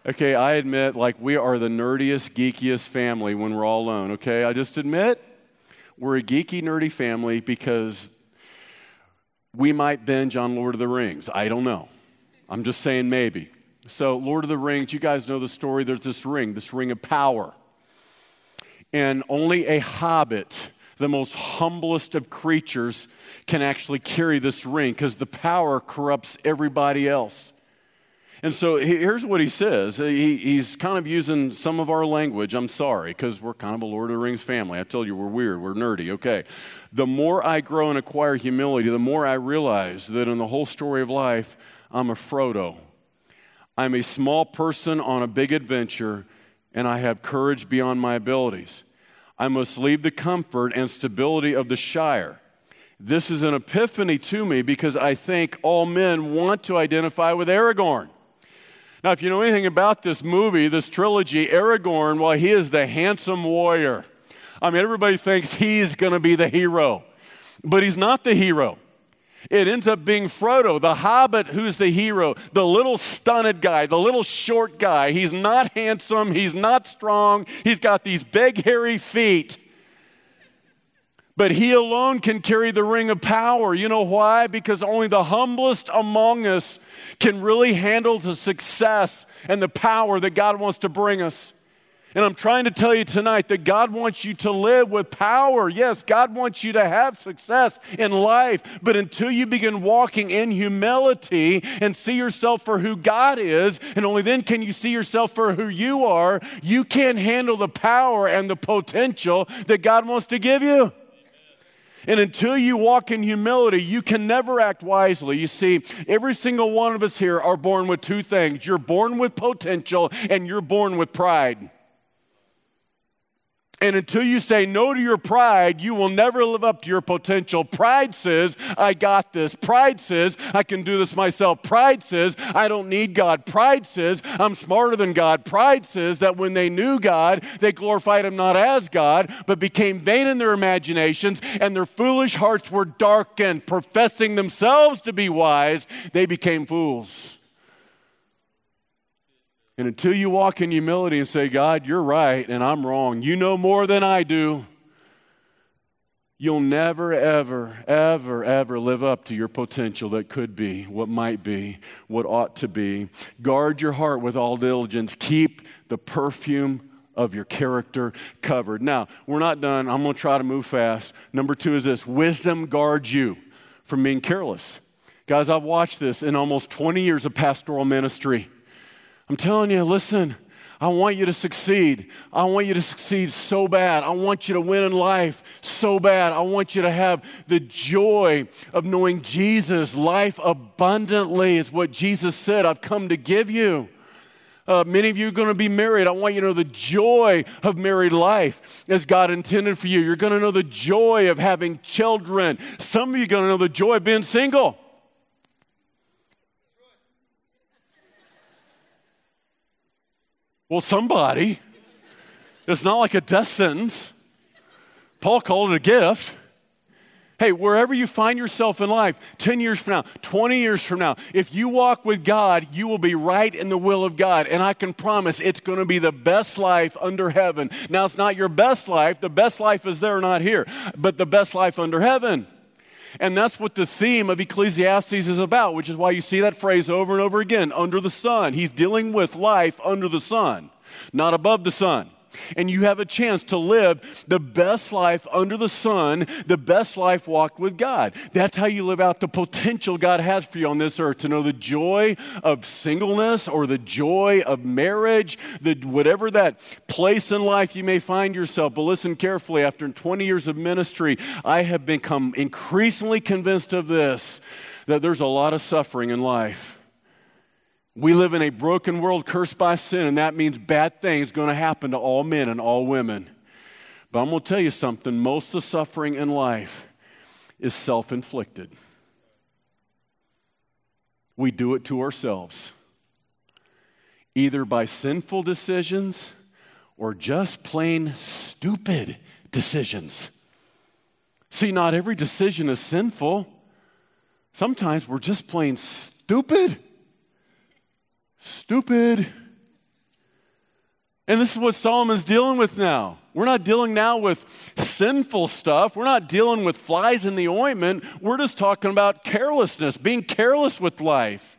Okay, I admit, like, we are the nerdiest, geekiest family when we're all alone, okay? I just admit we're a geeky, nerdy family because we might binge on Lord of the Rings. I don't know. I'm just saying maybe. So, Lord of the Rings, you guys know the story. There's this ring, this ring of power. And only a hobbit, the most humblest of creatures, can actually carry this ring because the power corrupts everybody else. And so here's what he says. He, he's kind of using some of our language. I'm sorry, because we're kind of a Lord of the Rings family. I told you we're weird, we're nerdy. Okay. The more I grow and acquire humility, the more I realize that in the whole story of life, I'm a Frodo. I'm a small person on a big adventure, and I have courage beyond my abilities. I must leave the comfort and stability of the Shire. This is an epiphany to me because I think all men want to identify with Aragorn. Now, if you know anything about this movie, this trilogy, Aragorn, well, he is the handsome warrior. I mean, everybody thinks he's going to be the hero, but he's not the hero. It ends up being Frodo, the hobbit, who's the hero, the little stunted guy, the little short guy. He's not handsome, he's not strong, he's got these big, hairy feet. But he alone can carry the ring of power. You know why? Because only the humblest among us can really handle the success and the power that God wants to bring us. And I'm trying to tell you tonight that God wants you to live with power. Yes, God wants you to have success in life. But until you begin walking in humility and see yourself for who God is, and only then can you see yourself for who you are, you can't handle the power and the potential that God wants to give you. And until you walk in humility, you can never act wisely. You see, every single one of us here are born with two things you're born with potential, and you're born with pride. And until you say no to your pride, you will never live up to your potential. Pride says, I got this. Pride says, I can do this myself. Pride says, I don't need God. Pride says, I'm smarter than God. Pride says that when they knew God, they glorified Him not as God, but became vain in their imaginations, and their foolish hearts were darkened. Professing themselves to be wise, they became fools. And until you walk in humility and say, God, you're right and I'm wrong, you know more than I do, you'll never, ever, ever, ever live up to your potential that could be, what might be, what ought to be. Guard your heart with all diligence. Keep the perfume of your character covered. Now, we're not done. I'm going to try to move fast. Number two is this wisdom guards you from being careless. Guys, I've watched this in almost 20 years of pastoral ministry. I'm telling you, listen, I want you to succeed. I want you to succeed so bad. I want you to win in life so bad. I want you to have the joy of knowing Jesus. Life abundantly is what Jesus said, I've come to give you. Uh, many of you are going to be married. I want you to know the joy of married life as God intended for you. You're going to know the joy of having children. Some of you are going to know the joy of being single. Well, somebody. It's not like a death sentence. Paul called it a gift. Hey, wherever you find yourself in life, 10 years from now, 20 years from now, if you walk with God, you will be right in the will of God. And I can promise it's going to be the best life under heaven. Now, it's not your best life. The best life is there, not here, but the best life under heaven. And that's what the theme of Ecclesiastes is about, which is why you see that phrase over and over again under the sun. He's dealing with life under the sun, not above the sun and you have a chance to live the best life under the sun, the best life walked with God. That's how you live out the potential God has for you on this earth to know the joy of singleness or the joy of marriage, the, whatever that place in life you may find yourself. But listen carefully, after 20 years of ministry, I have become increasingly convinced of this that there's a lot of suffering in life. We live in a broken world cursed by sin, and that means bad things going to happen to all men and all women. But I'm going to tell you something most of the suffering in life is self inflicted. We do it to ourselves, either by sinful decisions or just plain stupid decisions. See, not every decision is sinful. Sometimes we're just plain stupid. Stupid. And this is what Solomon's dealing with now. We're not dealing now with sinful stuff. We're not dealing with flies in the ointment. We're just talking about carelessness, being careless with life.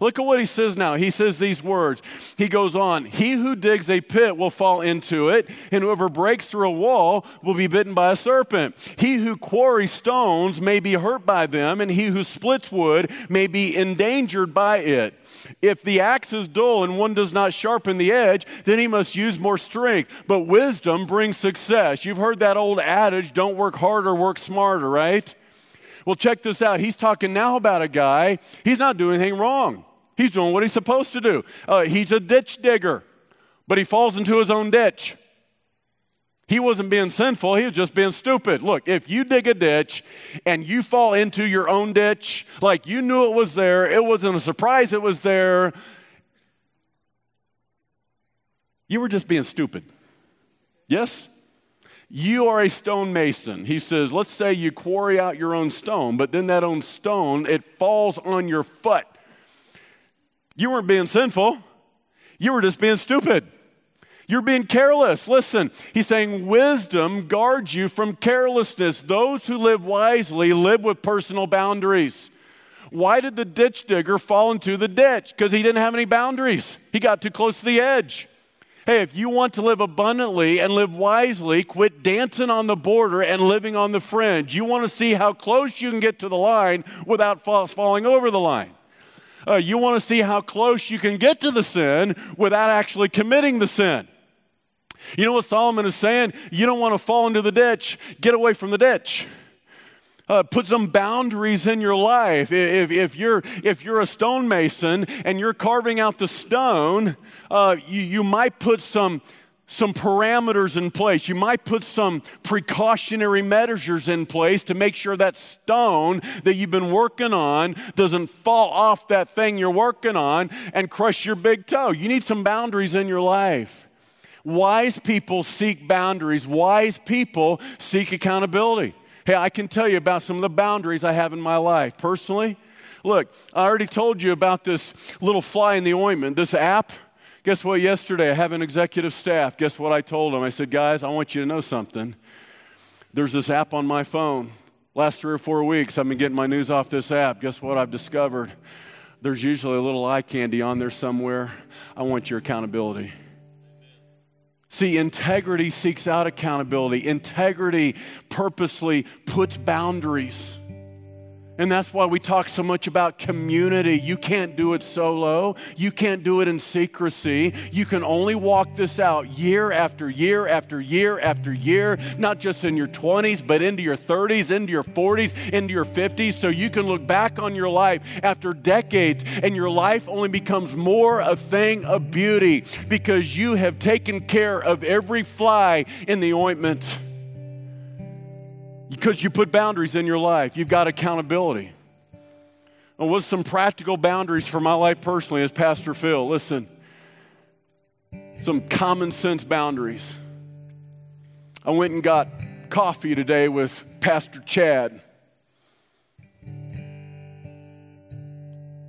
Look at what he says now. He says these words. He goes on He who digs a pit will fall into it, and whoever breaks through a wall will be bitten by a serpent. He who quarries stones may be hurt by them, and he who splits wood may be endangered by it. If the axe is dull and one does not sharpen the edge, then he must use more strength. But wisdom brings success. You've heard that old adage don't work harder, work smarter, right? Well, check this out. He's talking now about a guy, he's not doing anything wrong. He's doing what he's supposed to do. Uh, he's a ditch digger, but he falls into his own ditch. He wasn't being sinful, he was just being stupid. Look, if you dig a ditch and you fall into your own ditch, like you knew it was there, it wasn't a surprise it was there, you were just being stupid. Yes? You are a stonemason. He says, let's say you quarry out your own stone, but then that own stone, it falls on your foot. You weren't being sinful, you were just being stupid. You're being careless. Listen, he's saying wisdom guards you from carelessness. Those who live wisely live with personal boundaries. Why did the ditch digger fall into the ditch? Because he didn't have any boundaries. He got too close to the edge. Hey, if you want to live abundantly and live wisely, quit dancing on the border and living on the fringe. You want to see how close you can get to the line without falling over the line. Uh, you want to see how close you can get to the sin without actually committing the sin. You know what Solomon is saying? You don't want to fall into the ditch, get away from the ditch. Uh, put some boundaries in your life. If, if, you're, if you're a stonemason and you're carving out the stone, uh, you, you might put some, some parameters in place. You might put some precautionary measures in place to make sure that stone that you've been working on doesn't fall off that thing you're working on and crush your big toe. You need some boundaries in your life. Wise people seek boundaries, wise people seek accountability. Hey, I can tell you about some of the boundaries I have in my life. Personally, look, I already told you about this little fly in the ointment, this app. Guess what? Yesterday, I have an executive staff. Guess what I told them? I said, guys, I want you to know something. There's this app on my phone. Last three or four weeks, I've been getting my news off this app. Guess what I've discovered? There's usually a little eye candy on there somewhere. I want your accountability. See, integrity seeks out accountability. Integrity purposely puts boundaries. And that's why we talk so much about community. You can't do it solo. You can't do it in secrecy. You can only walk this out year after year after year after year, not just in your 20s, but into your 30s, into your 40s, into your 50s, so you can look back on your life after decades and your life only becomes more a thing of beauty because you have taken care of every fly in the ointment because you put boundaries in your life. You've got accountability. And what's some practical boundaries for my life personally as Pastor Phil? Listen, some common sense boundaries. I went and got coffee today with Pastor Chad.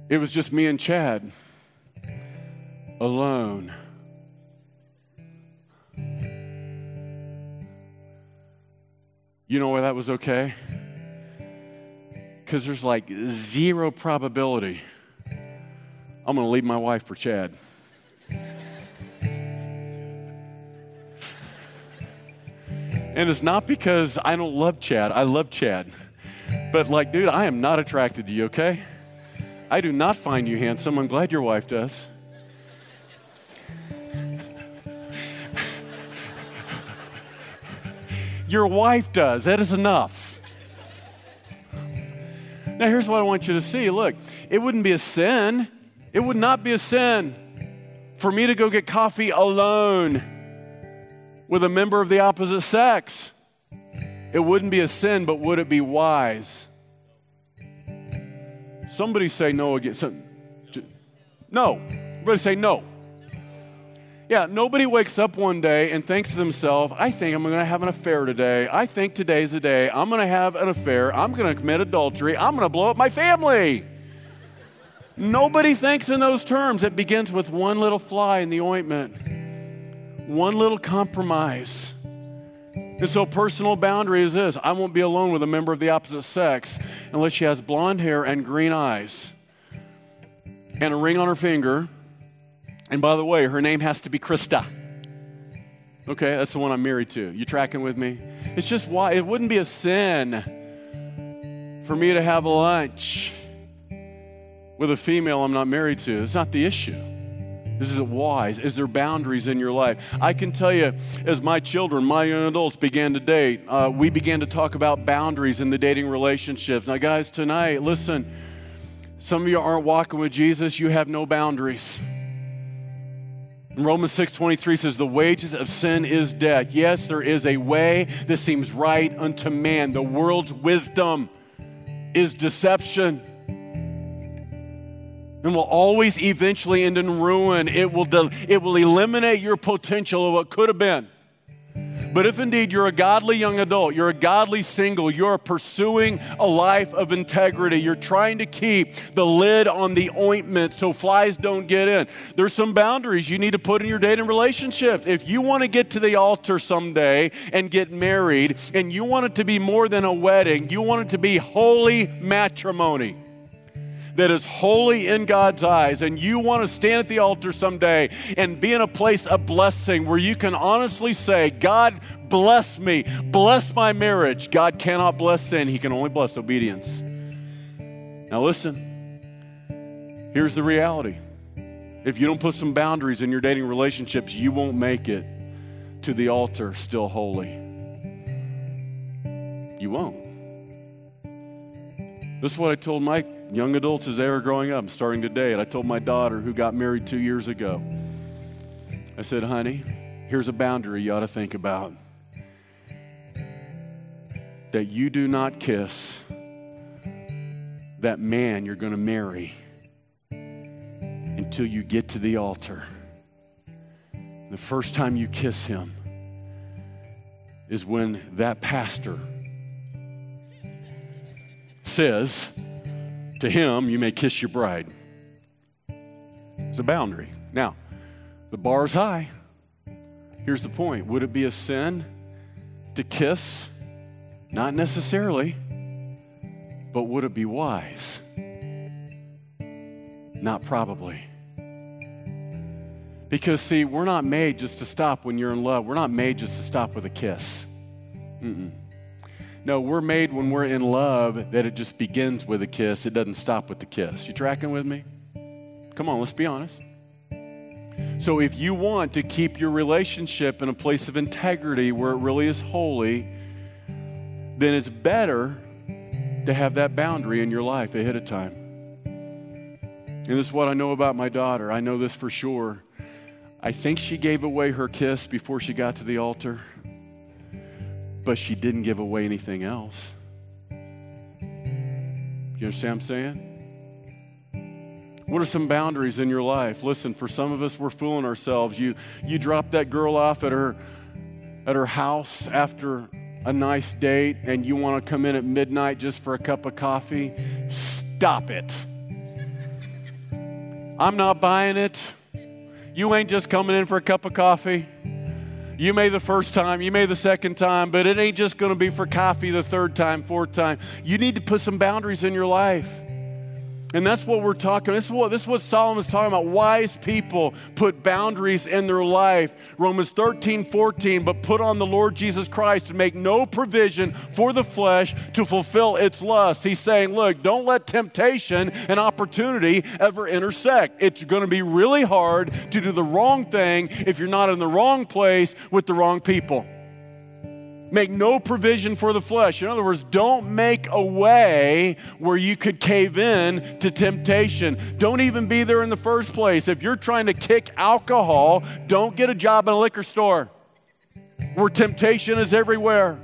It was just me and Chad alone. You know why that was okay? Because there's like zero probability I'm going to leave my wife for Chad. And it's not because I don't love Chad. I love Chad. But, like, dude, I am not attracted to you, okay? I do not find you handsome. I'm glad your wife does. Your wife does. That is enough. Now, here's what I want you to see. Look, it wouldn't be a sin It would not be a sin for me to go get coffee alone with a member of the opposite sex. It wouldn't be a sin, but would it be wise? Somebody say no again. no. Everybody say no. Yeah, nobody wakes up one day and thinks to themselves, I think I'm going to have an affair today. I think today's the day I'm going to have an affair. I'm going to commit adultery. I'm going to blow up my family. Nobody thinks in those terms. It begins with one little fly in the ointment, one little compromise. And so, personal boundary is this I won't be alone with a member of the opposite sex unless she has blonde hair and green eyes and a ring on her finger. And by the way, her name has to be Krista. Okay, that's the one I'm married to. You tracking with me? It's just why it wouldn't be a sin for me to have a lunch with a female I'm not married to. It's not the issue. This is wise. Is there boundaries in your life? I can tell you, as my children, my young adults began to date, uh, we began to talk about boundaries in the dating relationships. Now, guys, tonight, listen, some of you aren't walking with Jesus, you have no boundaries. Romans 6:23 says the wages of sin is death. Yes, there is a way that seems right unto man. The world's wisdom is deception and will always eventually end in ruin. It will, de- it will eliminate your potential of what could have been. But if indeed you're a godly young adult, you're a godly single, you're pursuing a life of integrity, you're trying to keep the lid on the ointment so flies don't get in, there's some boundaries you need to put in your dating relationships. If you want to get to the altar someday and get married, and you want it to be more than a wedding, you want it to be holy matrimony that is holy in God's eyes, and you want to stand at the altar someday and be in a place of blessing where you can honestly say, God, bless me, bless my marriage. God cannot bless sin, He can only bless obedience. Now, listen, here's the reality. If you don't put some boundaries in your dating relationships, you won't make it to the altar still holy. You won't. This is what I told my young adults as they were growing up, starting today. And I told my daughter, who got married two years ago, I said, honey, here's a boundary you ought to think about. That you do not kiss that man you're going to marry until you get to the altar. The first time you kiss him is when that pastor says, to him, you may kiss your bride. It's a boundary. Now, the bar is high. Here's the point Would it be a sin to kiss? Not necessarily. But would it be wise? Not probably. Because, see, we're not made just to stop when you're in love. We're not made just to stop with a kiss. Mm-mm. No, we're made when we're in love that it just begins with a kiss. It doesn't stop with the kiss. You tracking with me? Come on, let's be honest. So, if you want to keep your relationship in a place of integrity where it really is holy, then it's better to have that boundary in your life ahead of time. And this is what I know about my daughter. I know this for sure. I think she gave away her kiss before she got to the altar but she didn't give away anything else. You understand what I'm saying? What are some boundaries in your life? Listen, for some of us, we're fooling ourselves. You, you drop that girl off at her, at her house after a nice date and you want to come in at midnight just for a cup of coffee. Stop it. I'm not buying it. You ain't just coming in for a cup of coffee. You may the first time, you may the second time, but it ain't just going to be for coffee the third time, fourth time. You need to put some boundaries in your life. And that's what we're talking. This is what, this is what Solomon's talking about. Wise people put boundaries in their life. Romans 13, 14, but put on the Lord Jesus Christ and make no provision for the flesh to fulfill its lust. He's saying, look, don't let temptation and opportunity ever intersect. It's going to be really hard to do the wrong thing if you're not in the wrong place with the wrong people. Make no provision for the flesh. In other words, don't make a way where you could cave in to temptation. Don't even be there in the first place. If you're trying to kick alcohol, don't get a job in a liquor store where temptation is everywhere.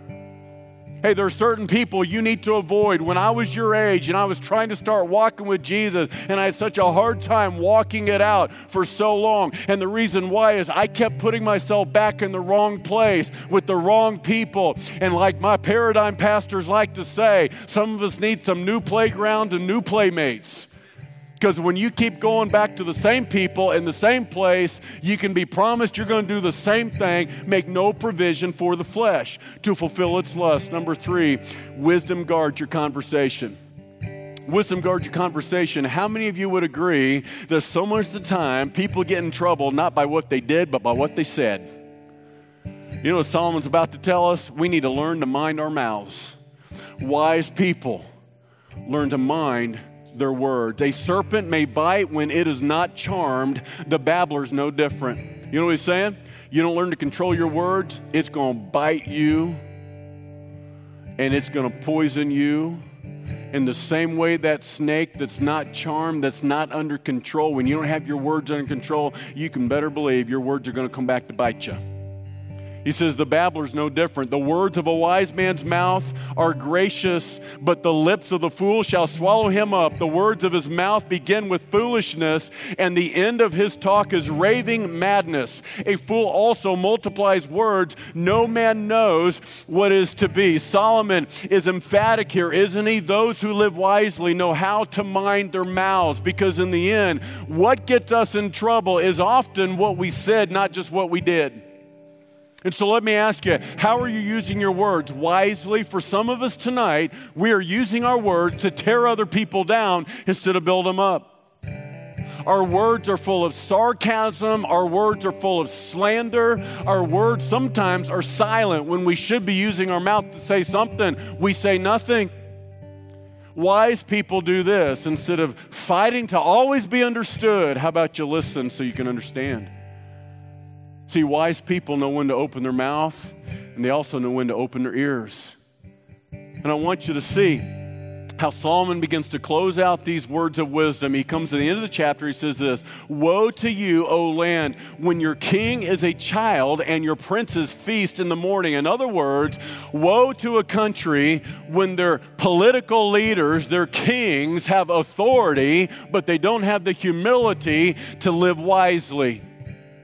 Hey, there are certain people you need to avoid. When I was your age and I was trying to start walking with Jesus, and I had such a hard time walking it out for so long. And the reason why is I kept putting myself back in the wrong place with the wrong people. And like my paradigm pastors like to say, some of us need some new playground and new playmates. Because when you keep going back to the same people in the same place, you can be promised you're going to do the same thing, make no provision for the flesh to fulfill its lust. Number three, wisdom guards your conversation. Wisdom guards your conversation. How many of you would agree that so much of the time people get in trouble not by what they did, but by what they said? You know what Solomon's about to tell us? We need to learn to mind our mouths. Wise people learn to mind their words. A serpent may bite when it is not charmed. The babbler's no different. You know what he's saying? You don't learn to control your words, it's going to bite you and it's going to poison you. In the same way, that snake that's not charmed, that's not under control, when you don't have your words under control, you can better believe your words are going to come back to bite you. He says, The babbler's no different. The words of a wise man's mouth are gracious, but the lips of the fool shall swallow him up. The words of his mouth begin with foolishness, and the end of his talk is raving madness. A fool also multiplies words. No man knows what is to be. Solomon is emphatic here, isn't he? Those who live wisely know how to mind their mouths, because in the end, what gets us in trouble is often what we said, not just what we did. And so let me ask you, how are you using your words wisely? For some of us tonight, we are using our words to tear other people down instead of build them up. Our words are full of sarcasm. Our words are full of slander. Our words sometimes are silent when we should be using our mouth to say something. We say nothing. Wise people do this instead of fighting to always be understood. How about you listen so you can understand? See, wise people know when to open their mouth, and they also know when to open their ears. And I want you to see how Solomon begins to close out these words of wisdom. He comes to the end of the chapter, he says this Woe to you, O land, when your king is a child and your princes feast in the morning. In other words, woe to a country when their political leaders, their kings, have authority, but they don't have the humility to live wisely.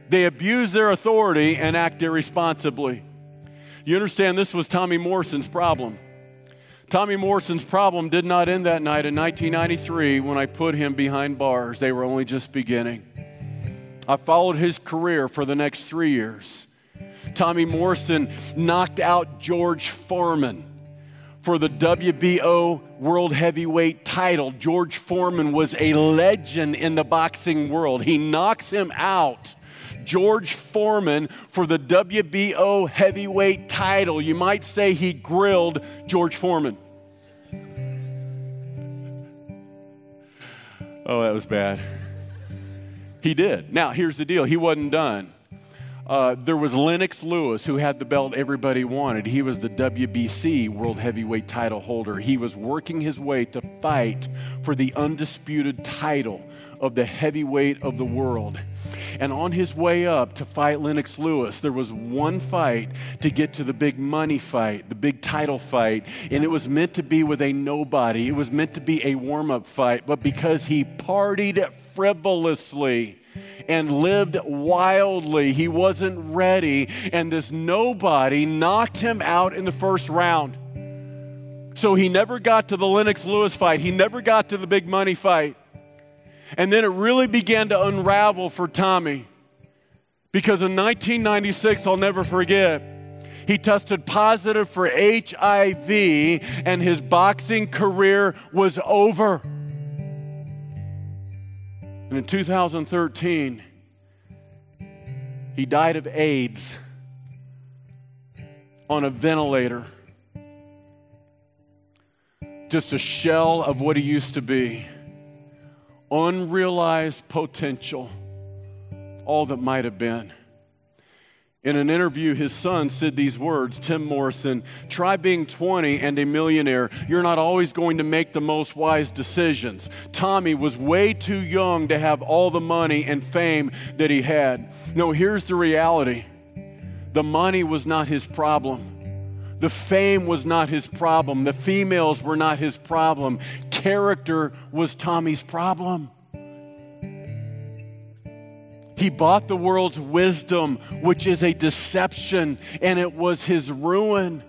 They abuse their authority and act irresponsibly. You understand this was Tommy Morrison's problem. Tommy Morrison's problem did not end that night in 1993 when I put him behind bars. They were only just beginning. I followed his career for the next three years. Tommy Morrison knocked out George Foreman for the WBO World Heavyweight title. George Foreman was a legend in the boxing world. He knocks him out George Foreman for the WBO heavyweight title. You might say he grilled George Foreman. Oh, that was bad. He did. Now, here's the deal he wasn't done. Uh, there was Lennox Lewis, who had the belt everybody wanted. He was the WBC World Heavyweight title holder. He was working his way to fight for the undisputed title of the heavyweight of the world. And on his way up to fight Lennox Lewis, there was one fight to get to the big money fight, the big title fight. And it was meant to be with a nobody, it was meant to be a warm up fight. But because he partied frivolously, and lived wildly. He wasn't ready, and this nobody knocked him out in the first round. So he never got to the Lennox Lewis fight, he never got to the big money fight. And then it really began to unravel for Tommy. Because in 1996, I'll never forget, he tested positive for HIV and his boxing career was over. And in 2013, he died of AIDS on a ventilator. Just a shell of what he used to be unrealized potential, all that might have been. In an interview, his son said these words Tim Morrison, try being 20 and a millionaire. You're not always going to make the most wise decisions. Tommy was way too young to have all the money and fame that he had. No, here's the reality the money was not his problem. The fame was not his problem. The females were not his problem. Character was Tommy's problem. He bought the world's wisdom, which is a deception, and it was his ruin.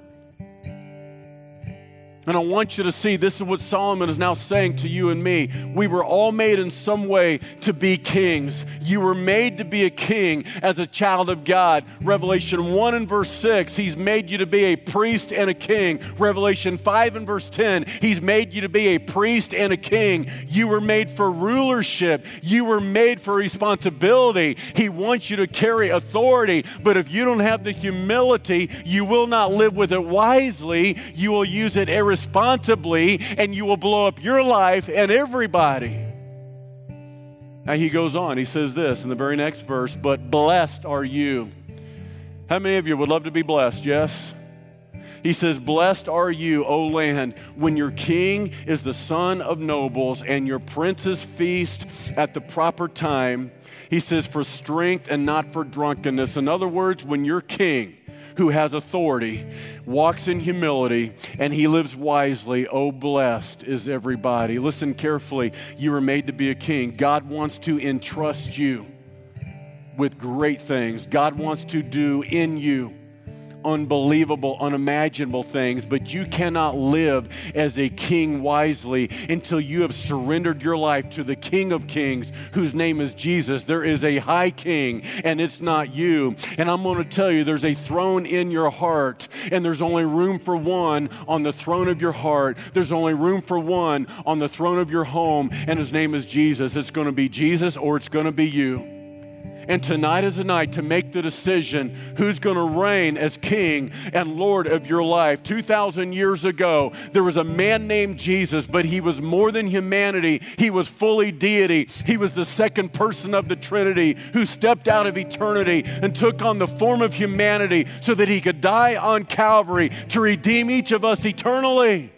And I want you to see this is what Solomon is now saying to you and me. We were all made in some way to be kings. You were made to be a king as a child of God. Revelation 1 and verse 6, He's made you to be a priest and a king. Revelation 5 and verse 10, He's made you to be a priest and a king. You were made for rulership, you were made for responsibility. He wants you to carry authority. But if you don't have the humility, you will not live with it wisely. You will use it irresponsibly irresponsibly and you will blow up your life and everybody. Now he goes on, he says this in the very next verse, but blessed are you. How many of you would love to be blessed? Yes? He says, Blessed are you, O land, when your king is the son of nobles and your princes feast at the proper time. He says, For strength and not for drunkenness. In other words, when your king, who has authority, walks in humility, and he lives wisely. Oh, blessed is everybody. Listen carefully. You were made to be a king. God wants to entrust you with great things, God wants to do in you unbelievable, unimaginable things, but you cannot live as a king wisely until you have surrendered your life to the King of Kings, whose name is Jesus. There is a high king, and it's not you. And I'm going to tell you, there's a throne in your heart, and there's only room for one on the throne of your heart. There's only room for one on the throne of your home, and his name is Jesus. It's going to be Jesus or it's going to be you. And tonight is a night to make the decision who's going to reign as king and Lord of your life. 2,000 years ago, there was a man named Jesus, but he was more than humanity. He was fully deity. He was the second person of the Trinity who stepped out of eternity and took on the form of humanity so that he could die on Calvary to redeem each of us eternally.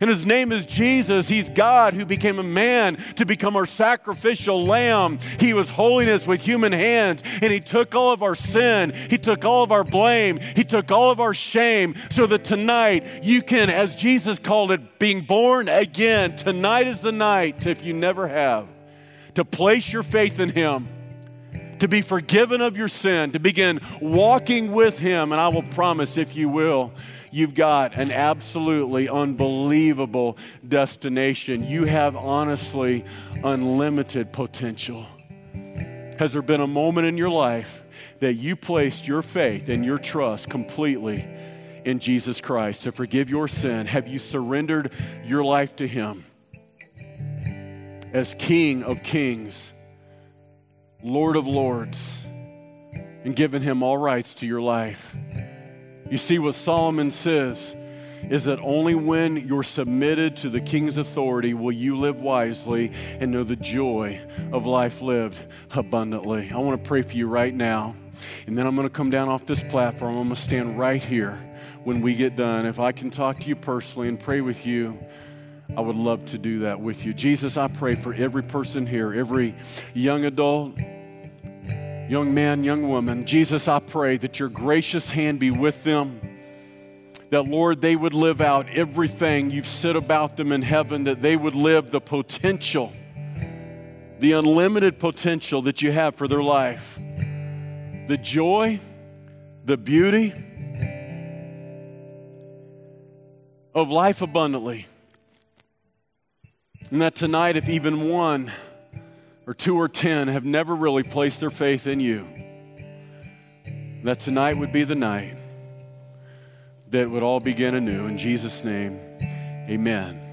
And his name is Jesus. He's God who became a man to become our sacrificial lamb. He was holiness with human hands, and he took all of our sin. He took all of our blame. He took all of our shame so that tonight you can, as Jesus called it, being born again. Tonight is the night, if you never have, to place your faith in him. To be forgiven of your sin, to begin walking with Him. And I will promise, if you will, you've got an absolutely unbelievable destination. You have honestly unlimited potential. Has there been a moment in your life that you placed your faith and your trust completely in Jesus Christ to forgive your sin? Have you surrendered your life to Him as King of Kings, Lord of Lords, and given Him all rights to your life? You see, what Solomon says is that only when you're submitted to the king's authority will you live wisely and know the joy of life lived abundantly. I want to pray for you right now. And then I'm going to come down off this platform. I'm going to stand right here when we get done. If I can talk to you personally and pray with you, I would love to do that with you. Jesus, I pray for every person here, every young adult, young man, young woman, Jesus, I pray that your gracious hand be with them. That, Lord, they would live out everything you've said about them in heaven, that they would live the potential, the unlimited potential that you have for their life. The joy, the beauty of life abundantly. And that tonight, if even one, or two or ten have never really placed their faith in you, that tonight would be the night that would all begin anew. In Jesus' name, amen.